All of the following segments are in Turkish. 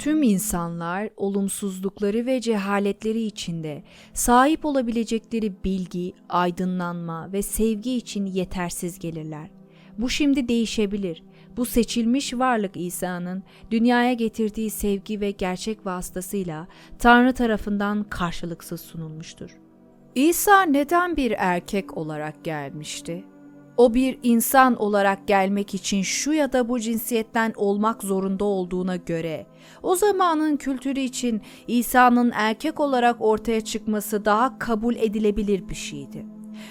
Tüm insanlar olumsuzlukları ve cehaletleri içinde sahip olabilecekleri bilgi, aydınlanma ve sevgi için yetersiz gelirler. Bu şimdi değişebilir. Bu seçilmiş varlık İsa'nın dünyaya getirdiği sevgi ve gerçek vasıtasıyla Tanrı tarafından karşılıksız sunulmuştur. İsa neden bir erkek olarak gelmişti? O bir insan olarak gelmek için şu ya da bu cinsiyetten olmak zorunda olduğuna göre o zamanın kültürü için İsa'nın erkek olarak ortaya çıkması daha kabul edilebilir bir şeydi.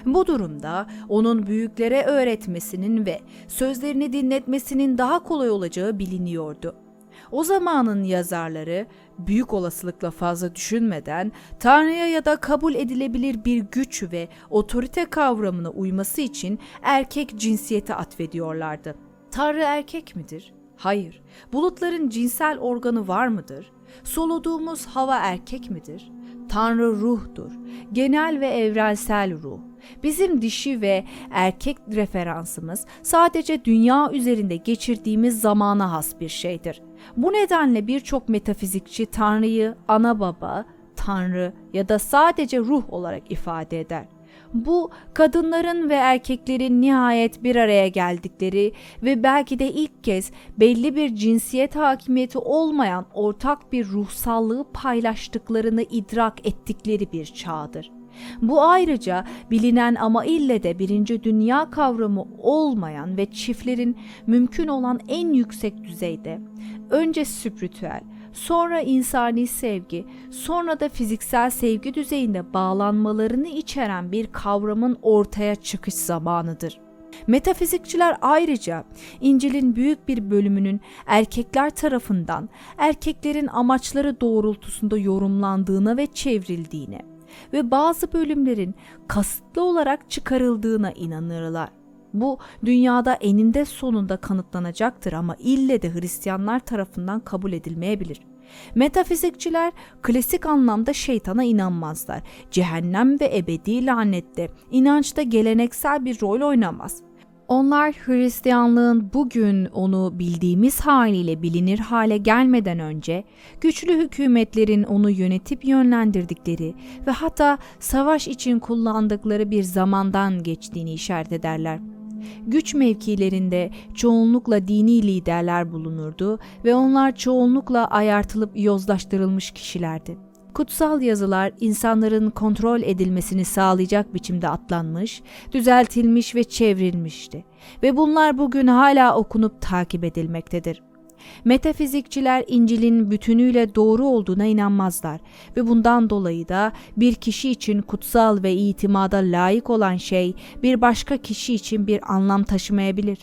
Bu durumda onun büyüklere öğretmesinin ve sözlerini dinletmesinin daha kolay olacağı biliniyordu. O zamanın yazarları büyük olasılıkla fazla düşünmeden Tanrı'ya ya da kabul edilebilir bir güç ve otorite kavramına uyması için erkek cinsiyeti atfediyorlardı. Tanrı erkek midir? Hayır. Bulutların cinsel organı var mıdır? Soluduğumuz hava erkek midir? Tanrı ruhtur. Genel ve evrensel ruh. Bizim dişi ve erkek referansımız sadece dünya üzerinde geçirdiğimiz zamana has bir şeydir. Bu nedenle birçok metafizikçi Tanrı'yı ana baba, Tanrı ya da sadece ruh olarak ifade eder. Bu kadınların ve erkeklerin nihayet bir araya geldikleri ve belki de ilk kez belli bir cinsiyet hakimiyeti olmayan ortak bir ruhsallığı paylaştıklarını idrak ettikleri bir çağdır. Bu ayrıca bilinen ama ille de birinci dünya kavramı olmayan ve çiftlerin mümkün olan en yüksek düzeyde önce spiritüel, sonra insani sevgi, sonra da fiziksel sevgi düzeyinde bağlanmalarını içeren bir kavramın ortaya çıkış zamanıdır. Metafizikçiler ayrıca İncil'in büyük bir bölümünün erkekler tarafından erkeklerin amaçları doğrultusunda yorumlandığına ve çevrildiğine ve bazı bölümlerin kasıtlı olarak çıkarıldığına inanırlar. Bu dünyada eninde sonunda kanıtlanacaktır ama ille de Hristiyanlar tarafından kabul edilmeyebilir. Metafizikçiler klasik anlamda şeytana inanmazlar. Cehennem ve ebedi lanette inançta geleneksel bir rol oynamaz. Onlar Hristiyanlığın bugün onu bildiğimiz haliyle bilinir hale gelmeden önce güçlü hükümetlerin onu yönetip yönlendirdikleri ve hatta savaş için kullandıkları bir zamandan geçtiğini işaret ederler. Güç mevkilerinde çoğunlukla dini liderler bulunurdu ve onlar çoğunlukla ayartılıp yozlaştırılmış kişilerdi. Kutsal yazılar insanların kontrol edilmesini sağlayacak biçimde atlanmış, düzeltilmiş ve çevrilmişti ve bunlar bugün hala okunup takip edilmektedir. Metafizikçiler İncil'in bütünüyle doğru olduğuna inanmazlar ve bundan dolayı da bir kişi için kutsal ve itimada layık olan şey bir başka kişi için bir anlam taşımayabilir.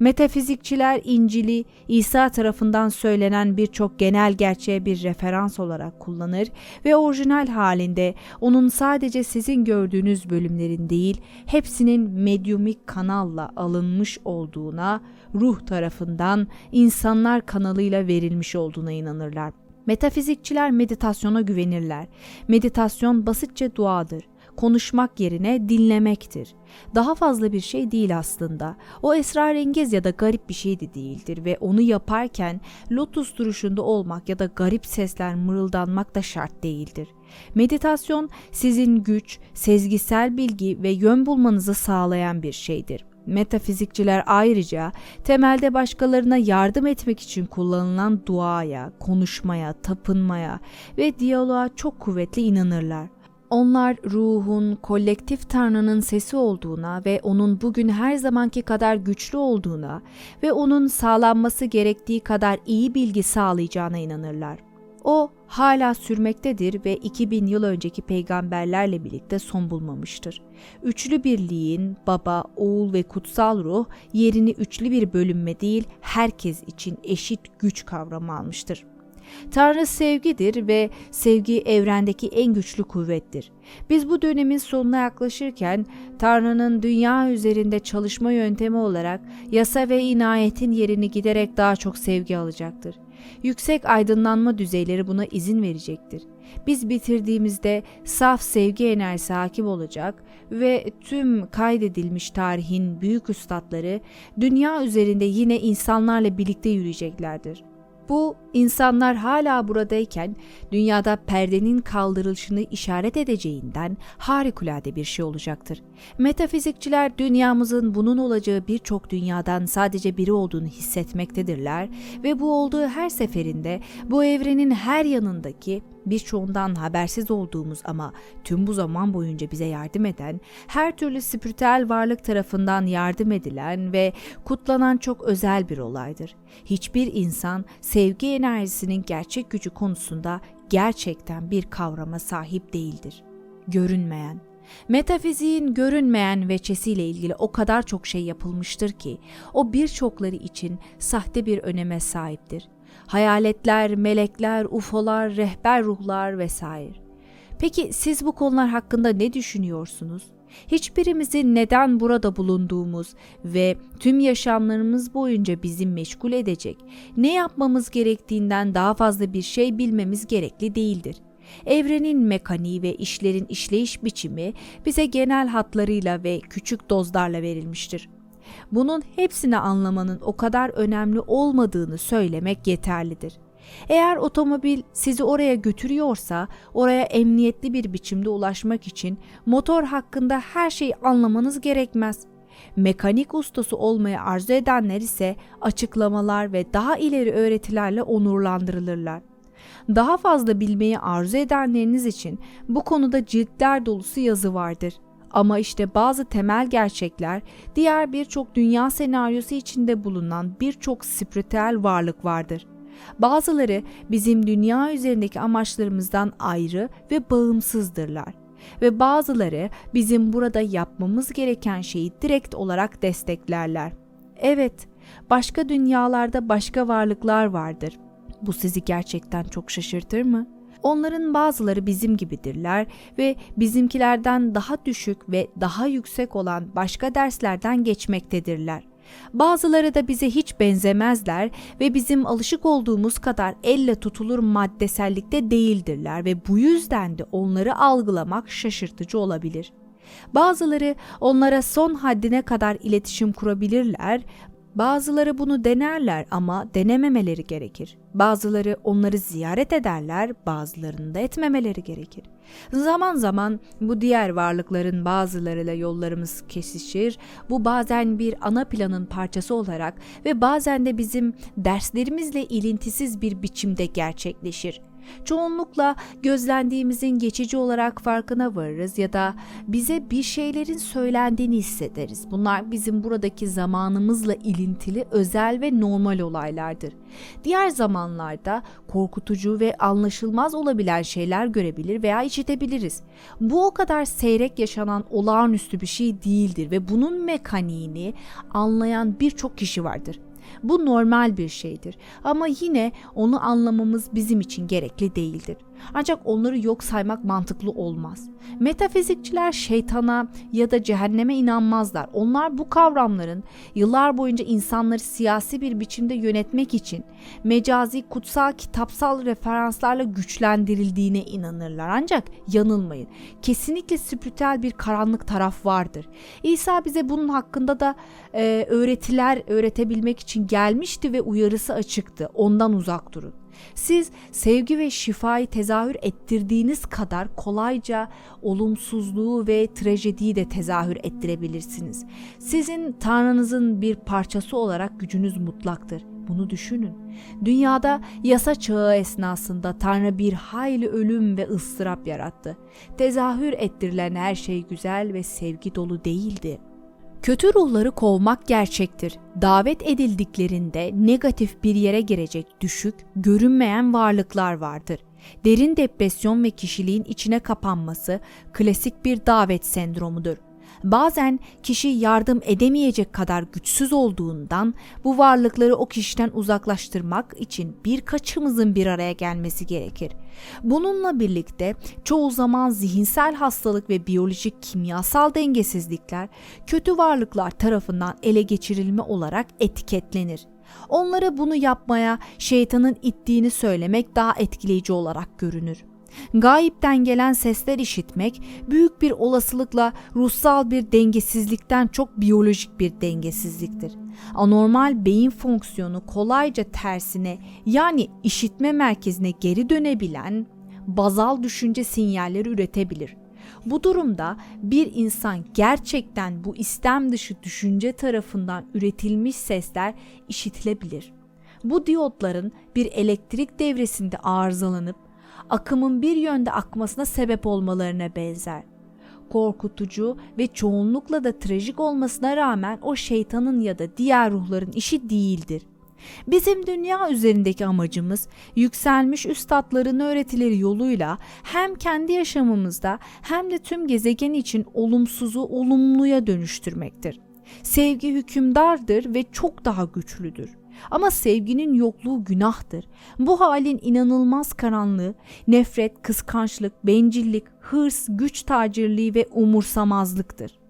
Metafizikçiler İncil'i İsa tarafından söylenen birçok genel gerçeğe bir referans olarak kullanır ve orijinal halinde onun sadece sizin gördüğünüz bölümlerin değil, hepsinin medyumik kanalla alınmış olduğuna, ruh tarafından insanlar kanalıyla verilmiş olduğuna inanırlar. Metafizikçiler meditasyona güvenirler. Meditasyon basitçe duadır konuşmak yerine dinlemektir. Daha fazla bir şey değil aslında. O esrarengiz ya da garip bir şey de değildir ve onu yaparken lotus duruşunda olmak ya da garip sesler mırıldanmak da şart değildir. Meditasyon sizin güç, sezgisel bilgi ve yön bulmanızı sağlayan bir şeydir. Metafizikçiler ayrıca temelde başkalarına yardım etmek için kullanılan duaya, konuşmaya, tapınmaya ve diyaloğa çok kuvvetli inanırlar. Onlar ruhun, kolektif tanrının sesi olduğuna ve onun bugün her zamanki kadar güçlü olduğuna ve onun sağlanması gerektiği kadar iyi bilgi sağlayacağına inanırlar. O hala sürmektedir ve 2000 yıl önceki peygamberlerle birlikte son bulmamıştır. Üçlü birliğin baba, oğul ve kutsal ruh yerini üçlü bir bölünme değil herkes için eşit güç kavramı almıştır. Tanrı sevgidir ve sevgi evrendeki en güçlü kuvvettir. Biz bu dönemin sonuna yaklaşırken Tanrı'nın dünya üzerinde çalışma yöntemi olarak yasa ve inayetin yerini giderek daha çok sevgi alacaktır. Yüksek aydınlanma düzeyleri buna izin verecektir. Biz bitirdiğimizde saf sevgi enerjisi hakim olacak ve tüm kaydedilmiş tarihin büyük üstadları dünya üzerinde yine insanlarla birlikte yürüyeceklerdir. Bu İnsanlar hala buradayken dünyada perdenin kaldırılışını işaret edeceğinden harikulade bir şey olacaktır. Metafizikçiler dünyamızın bunun olacağı birçok dünyadan sadece biri olduğunu hissetmektedirler ve bu olduğu her seferinde bu evrenin her yanındaki birçoğundan habersiz olduğumuz ama tüm bu zaman boyunca bize yardım eden, her türlü spiritüel varlık tarafından yardım edilen ve kutlanan çok özel bir olaydır. Hiçbir insan sevgi enerjisinin gerçek gücü konusunda gerçekten bir kavrama sahip değildir. Görünmeyen Metafiziğin görünmeyen veçesiyle ilgili o kadar çok şey yapılmıştır ki o birçokları için sahte bir öneme sahiptir. Hayaletler, melekler, ufolar, rehber ruhlar vesaire. Peki siz bu konular hakkında ne düşünüyorsunuz? Hiçbirimizin neden burada bulunduğumuz ve tüm yaşamlarımız boyunca bizi meşgul edecek, ne yapmamız gerektiğinden daha fazla bir şey bilmemiz gerekli değildir. Evrenin mekaniği ve işlerin işleyiş biçimi bize genel hatlarıyla ve küçük dozlarla verilmiştir. Bunun hepsini anlamanın o kadar önemli olmadığını söylemek yeterlidir. Eğer otomobil sizi oraya götürüyorsa, oraya emniyetli bir biçimde ulaşmak için motor hakkında her şeyi anlamanız gerekmez. Mekanik ustası olmayı arzu edenler ise açıklamalar ve daha ileri öğretilerle onurlandırılırlar. Daha fazla bilmeyi arzu edenleriniz için bu konuda ciltler dolusu yazı vardır. Ama işte bazı temel gerçekler diğer birçok dünya senaryosu içinde bulunan birçok spiritüel varlık vardır. Bazıları bizim dünya üzerindeki amaçlarımızdan ayrı ve bağımsızdırlar ve bazıları bizim burada yapmamız gereken şeyi direkt olarak desteklerler. Evet, başka dünyalarda başka varlıklar vardır. Bu sizi gerçekten çok şaşırtır mı? Onların bazıları bizim gibidirler ve bizimkilerden daha düşük ve daha yüksek olan başka derslerden geçmektedirler. Bazıları da bize hiç benzemezler ve bizim alışık olduğumuz kadar elle tutulur maddesellikte değildirler ve bu yüzden de onları algılamak şaşırtıcı olabilir. Bazıları onlara son haddine kadar iletişim kurabilirler, Bazıları bunu denerler ama denememeleri gerekir. Bazıları onları ziyaret ederler, bazılarını da etmemeleri gerekir. Zaman zaman bu diğer varlıkların bazılarıyla yollarımız kesişir. Bu bazen bir ana planın parçası olarak ve bazen de bizim derslerimizle ilintisiz bir biçimde gerçekleşir. Çoğunlukla gözlendiğimizin geçici olarak farkına varırız ya da bize bir şeylerin söylendiğini hissederiz. Bunlar bizim buradaki zamanımızla ilintili özel ve normal olaylardır. Diğer zamanlarda korkutucu ve anlaşılmaz olabilen şeyler görebilir veya işitebiliriz. Bu o kadar seyrek yaşanan olağanüstü bir şey değildir ve bunun mekaniğini anlayan birçok kişi vardır. Bu normal bir şeydir ama yine onu anlamamız bizim için gerekli değildir. Ancak onları yok saymak mantıklı olmaz. Metafizikçiler şeytana ya da cehenneme inanmazlar. Onlar bu kavramların yıllar boyunca insanları siyasi bir biçimde yönetmek için mecazi, kutsal, kitapsal referanslarla güçlendirildiğine inanırlar. Ancak yanılmayın. Kesinlikle spiritüel bir karanlık taraf vardır. İsa bize bunun hakkında da e, öğretiler öğretebilmek için gelmişti ve uyarısı açıktı. Ondan uzak durun. Siz sevgi ve şifayı tezahür ettirdiğiniz kadar kolayca olumsuzluğu ve trajediyi de tezahür ettirebilirsiniz. Sizin Tanrınızın bir parçası olarak gücünüz mutlaktır. Bunu düşünün. Dünyada yasa çağı esnasında Tanrı bir hayli ölüm ve ıstırap yarattı. Tezahür ettirilen her şey güzel ve sevgi dolu değildi. Kötü ruhları kovmak gerçektir. Davet edildiklerinde negatif bir yere girecek düşük, görünmeyen varlıklar vardır. Derin depresyon ve kişiliğin içine kapanması klasik bir davet sendromudur. Bazen kişi yardım edemeyecek kadar güçsüz olduğundan bu varlıkları o kişiden uzaklaştırmak için birkaçımızın bir araya gelmesi gerekir. Bununla birlikte çoğu zaman zihinsel hastalık ve biyolojik kimyasal dengesizlikler kötü varlıklar tarafından ele geçirilme olarak etiketlenir. Onlara bunu yapmaya şeytanın ittiğini söylemek daha etkileyici olarak görünür. Gayipten gelen sesler işitmek büyük bir olasılıkla ruhsal bir dengesizlikten çok biyolojik bir dengesizliktir. Anormal beyin fonksiyonu kolayca tersine yani işitme merkezine geri dönebilen bazal düşünce sinyalleri üretebilir. Bu durumda bir insan gerçekten bu istem dışı düşünce tarafından üretilmiş sesler işitilebilir. Bu diyotların bir elektrik devresinde arızalanıp akımın bir yönde akmasına sebep olmalarına benzer. Korkutucu ve çoğunlukla da trajik olmasına rağmen o şeytanın ya da diğer ruhların işi değildir. Bizim dünya üzerindeki amacımız yükselmiş üstadların öğretileri yoluyla hem kendi yaşamımızda hem de tüm gezegen için olumsuzu olumluya dönüştürmektir. Sevgi hükümdardır ve çok daha güçlüdür. Ama sevginin yokluğu günahtır. Bu halin inanılmaz karanlığı, nefret, kıskançlık, bencillik, hırs, güç tacirliği ve umursamazlıktır.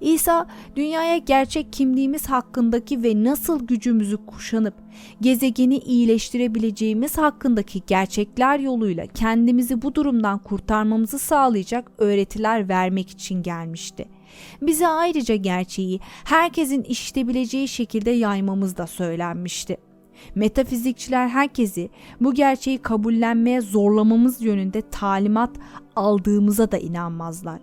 İsa dünyaya gerçek kimliğimiz hakkındaki ve nasıl gücümüzü kuşanıp gezegeni iyileştirebileceğimiz hakkındaki gerçekler yoluyla kendimizi bu durumdan kurtarmamızı sağlayacak öğretiler vermek için gelmişti. Bize ayrıca gerçeği herkesin işitebileceği şekilde yaymamız da söylenmişti. Metafizikçiler herkesi bu gerçeği kabullenmeye zorlamamız yönünde talimat aldığımıza da inanmazlar.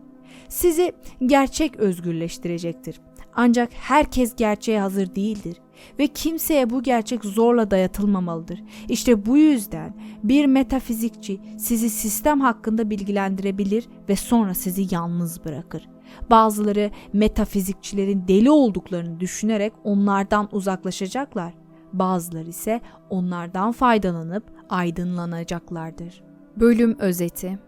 Sizi gerçek özgürleştirecektir. Ancak herkes gerçeğe hazır değildir ve kimseye bu gerçek zorla dayatılmamalıdır. İşte bu yüzden bir metafizikçi sizi sistem hakkında bilgilendirebilir ve sonra sizi yalnız bırakır. Bazıları metafizikçilerin deli olduklarını düşünerek onlardan uzaklaşacaklar. Bazıları ise onlardan faydalanıp aydınlanacaklardır. Bölüm özeti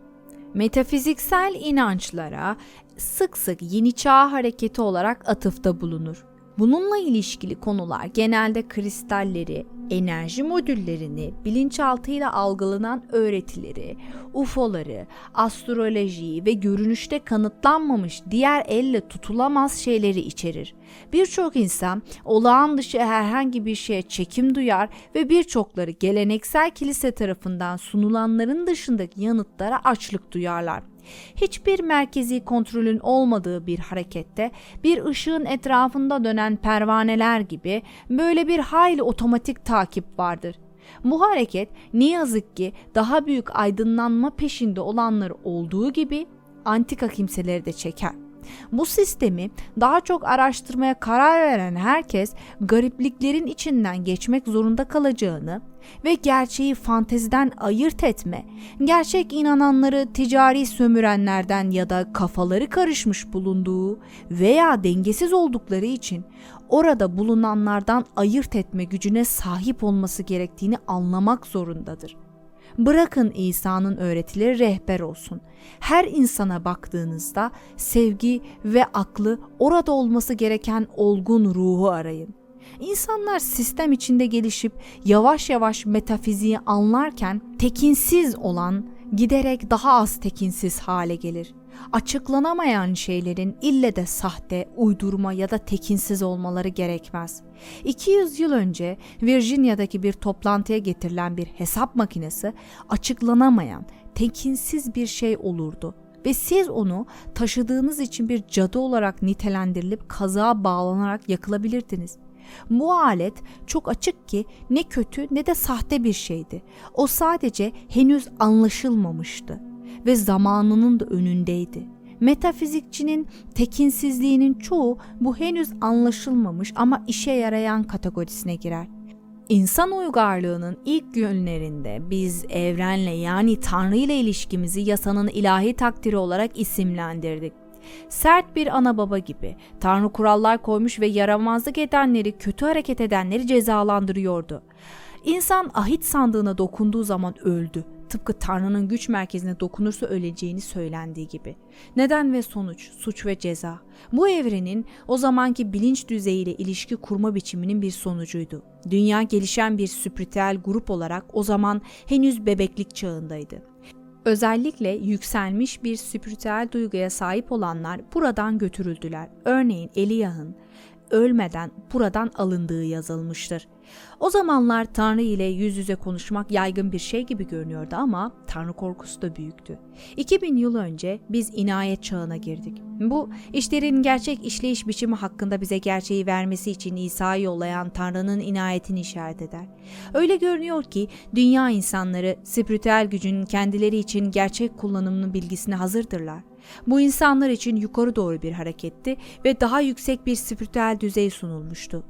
Metafiziksel inançlara sık sık yeni çağ hareketi olarak atıfta bulunur. Bununla ilişkili konular genelde kristalleri, enerji modüllerini, bilinçaltıyla algılanan öğretileri, UFO'ları, astrolojiyi ve görünüşte kanıtlanmamış diğer elle tutulamaz şeyleri içerir. Birçok insan olağan dışı herhangi bir şeye çekim duyar ve birçokları geleneksel kilise tarafından sunulanların dışındaki yanıtlara açlık duyarlar. Hiçbir merkezi kontrolün olmadığı bir harekette bir ışığın etrafında dönen pervaneler gibi böyle bir hayli otomatik takip vardır. Bu hareket ne yazık ki daha büyük aydınlanma peşinde olanları olduğu gibi antika kimseleri de çeker. Bu sistemi daha çok araştırmaya karar veren herkes garipliklerin içinden geçmek zorunda kalacağını ve gerçeği fanteziden ayırt etme, gerçek inananları ticari sömürenlerden ya da kafaları karışmış bulunduğu veya dengesiz oldukları için orada bulunanlardan ayırt etme gücüne sahip olması gerektiğini anlamak zorundadır. Bırakın İsa'nın öğretileri rehber olsun. Her insana baktığınızda sevgi ve aklı orada olması gereken olgun ruhu arayın. İnsanlar sistem içinde gelişip yavaş yavaş metafiziği anlarken tekinsiz olan giderek daha az tekinsiz hale gelir. Açıklanamayan şeylerin ille de sahte, uydurma ya da tekinsiz olmaları gerekmez. 200 yıl önce Virginia'daki bir toplantıya getirilen bir hesap makinesi açıklanamayan, tekinsiz bir şey olurdu ve siz onu taşıdığınız için bir cadı olarak nitelendirilip kazığa bağlanarak yakılabilirdiniz. Bu alet çok açık ki ne kötü ne de sahte bir şeydi. O sadece henüz anlaşılmamıştı ve zamanının da önündeydi. Metafizikçinin tekinsizliğinin çoğu bu henüz anlaşılmamış ama işe yarayan kategorisine girer. İnsan uygarlığının ilk günlerinde biz evrenle yani Tanrı ile ilişkimizi yasanın ilahi takdiri olarak isimlendirdik. Sert bir ana baba gibi Tanrı kurallar koymuş ve yaramazlık edenleri, kötü hareket edenleri cezalandırıyordu. İnsan ahit sandığına dokunduğu zaman öldü. Tıpkı Tanrı'nın güç merkezine dokunursa öleceğini söylendiği gibi. Neden ve sonuç, suç ve ceza. Bu evrenin o zamanki bilinç düzeyiyle ilişki kurma biçiminin bir sonucuydu. Dünya gelişen bir spiritüel grup olarak o zaman henüz bebeklik çağındaydı. Özellikle yükselmiş bir spiritüel duyguya sahip olanlar buradan götürüldüler. Örneğin Eliyah'ın ölmeden buradan alındığı yazılmıştır. O zamanlar Tanrı ile yüz yüze konuşmak yaygın bir şey gibi görünüyordu ama Tanrı korkusu da büyüktü. 2000 yıl önce biz inayet çağına girdik. Bu işlerin gerçek işleyiş biçimi hakkında bize gerçeği vermesi için İsa'yı yollayan Tanrı'nın inayetini işaret eder. Öyle görünüyor ki dünya insanları spiritüel gücün kendileri için gerçek kullanımının bilgisine hazırdırlar. Bu insanlar için yukarı doğru bir hareketti ve daha yüksek bir spiritüel düzey sunulmuştu.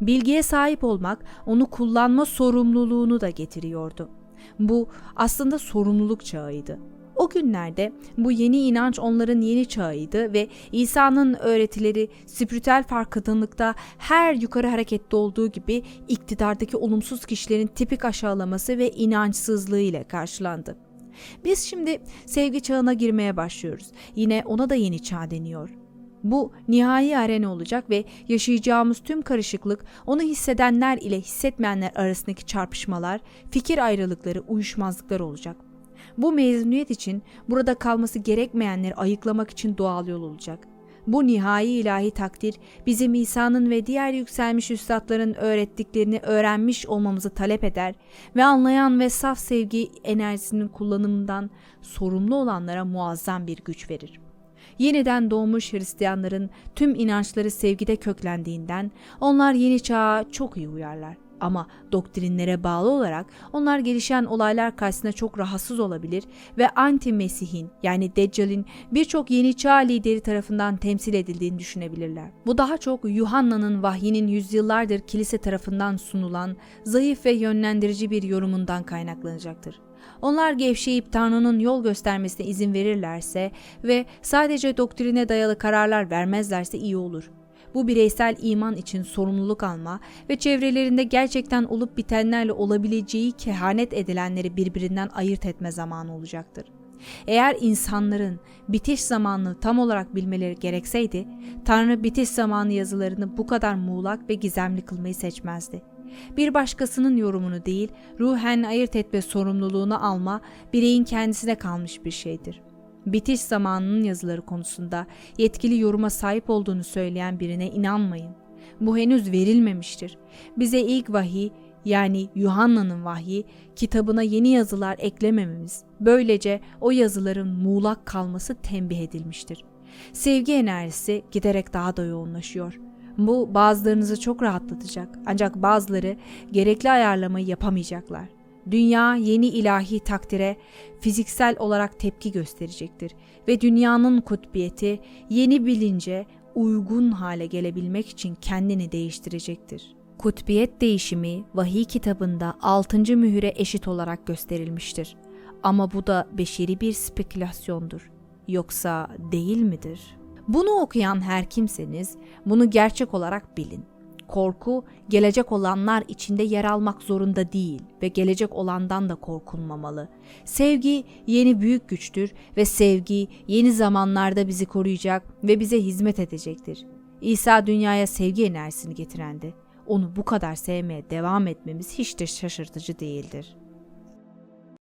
Bilgiye sahip olmak onu kullanma sorumluluğunu da getiriyordu. Bu aslında sorumluluk çağıydı. O günlerde bu yeni inanç onların yeni çağıydı ve İsa'nın öğretileri spiritüel farkındalıkta her yukarı harekette olduğu gibi iktidardaki olumsuz kişilerin tipik aşağılaması ve inançsızlığı ile karşılandı. Biz şimdi sevgi çağına girmeye başlıyoruz. Yine ona da yeni çağ deniyor. Bu nihai arena olacak ve yaşayacağımız tüm karışıklık onu hissedenler ile hissetmeyenler arasındaki çarpışmalar, fikir ayrılıkları, uyuşmazlıklar olacak. Bu mezuniyet için burada kalması gerekmeyenleri ayıklamak için doğal yol olacak. Bu nihai ilahi takdir bizim İsa'nın ve diğer yükselmiş üstadların öğrettiklerini öğrenmiş olmamızı talep eder ve anlayan ve saf sevgi enerjisinin kullanımından sorumlu olanlara muazzam bir güç verir. Yeniden doğmuş Hristiyanların tüm inançları sevgide köklendiğinden onlar yeni çağa çok iyi uyarlar. Ama doktrinlere bağlı olarak onlar gelişen olaylar karşısında çok rahatsız olabilir ve anti-Mesih'in yani Deccal'in birçok yeni çağ lideri tarafından temsil edildiğini düşünebilirler. Bu daha çok Yuhanna'nın vahyinin yüzyıllardır kilise tarafından sunulan zayıf ve yönlendirici bir yorumundan kaynaklanacaktır. Onlar gevşeyip Tanrı'nın yol göstermesine izin verirlerse ve sadece doktrine dayalı kararlar vermezlerse iyi olur. Bu bireysel iman için sorumluluk alma ve çevrelerinde gerçekten olup bitenlerle olabileceği kehanet edilenleri birbirinden ayırt etme zamanı olacaktır. Eğer insanların bitiş zamanını tam olarak bilmeleri gerekseydi, Tanrı bitiş zamanı yazılarını bu kadar muğlak ve gizemli kılmayı seçmezdi. Bir başkasının yorumunu değil, ruhen ayırt etme sorumluluğunu alma bireyin kendisine kalmış bir şeydir. Bitiş zamanının yazıları konusunda yetkili yoruma sahip olduğunu söyleyen birine inanmayın. Bu henüz verilmemiştir. Bize ilk vahiy yani Yuhanna'nın vahyi kitabına yeni yazılar eklemememiz, böylece o yazıların muğlak kalması tembih edilmiştir. Sevgi enerjisi giderek daha da yoğunlaşıyor. Bu bazılarınızı çok rahatlatacak ancak bazıları gerekli ayarlamayı yapamayacaklar. Dünya yeni ilahi takdire fiziksel olarak tepki gösterecektir ve dünyanın kutbiyeti yeni bilince uygun hale gelebilmek için kendini değiştirecektir. Kutbiyet değişimi vahiy kitabında 6. mühüre eşit olarak gösterilmiştir. Ama bu da beşeri bir spekülasyondur. Yoksa değil midir? Bunu okuyan her kimseniz bunu gerçek olarak bilin. Korku gelecek olanlar içinde yer almak zorunda değil ve gelecek olandan da korkulmamalı. Sevgi yeni büyük güçtür ve sevgi yeni zamanlarda bizi koruyacak ve bize hizmet edecektir. İsa dünyaya sevgi enerjisini getirendi. Onu bu kadar sevmeye devam etmemiz hiç de şaşırtıcı değildir.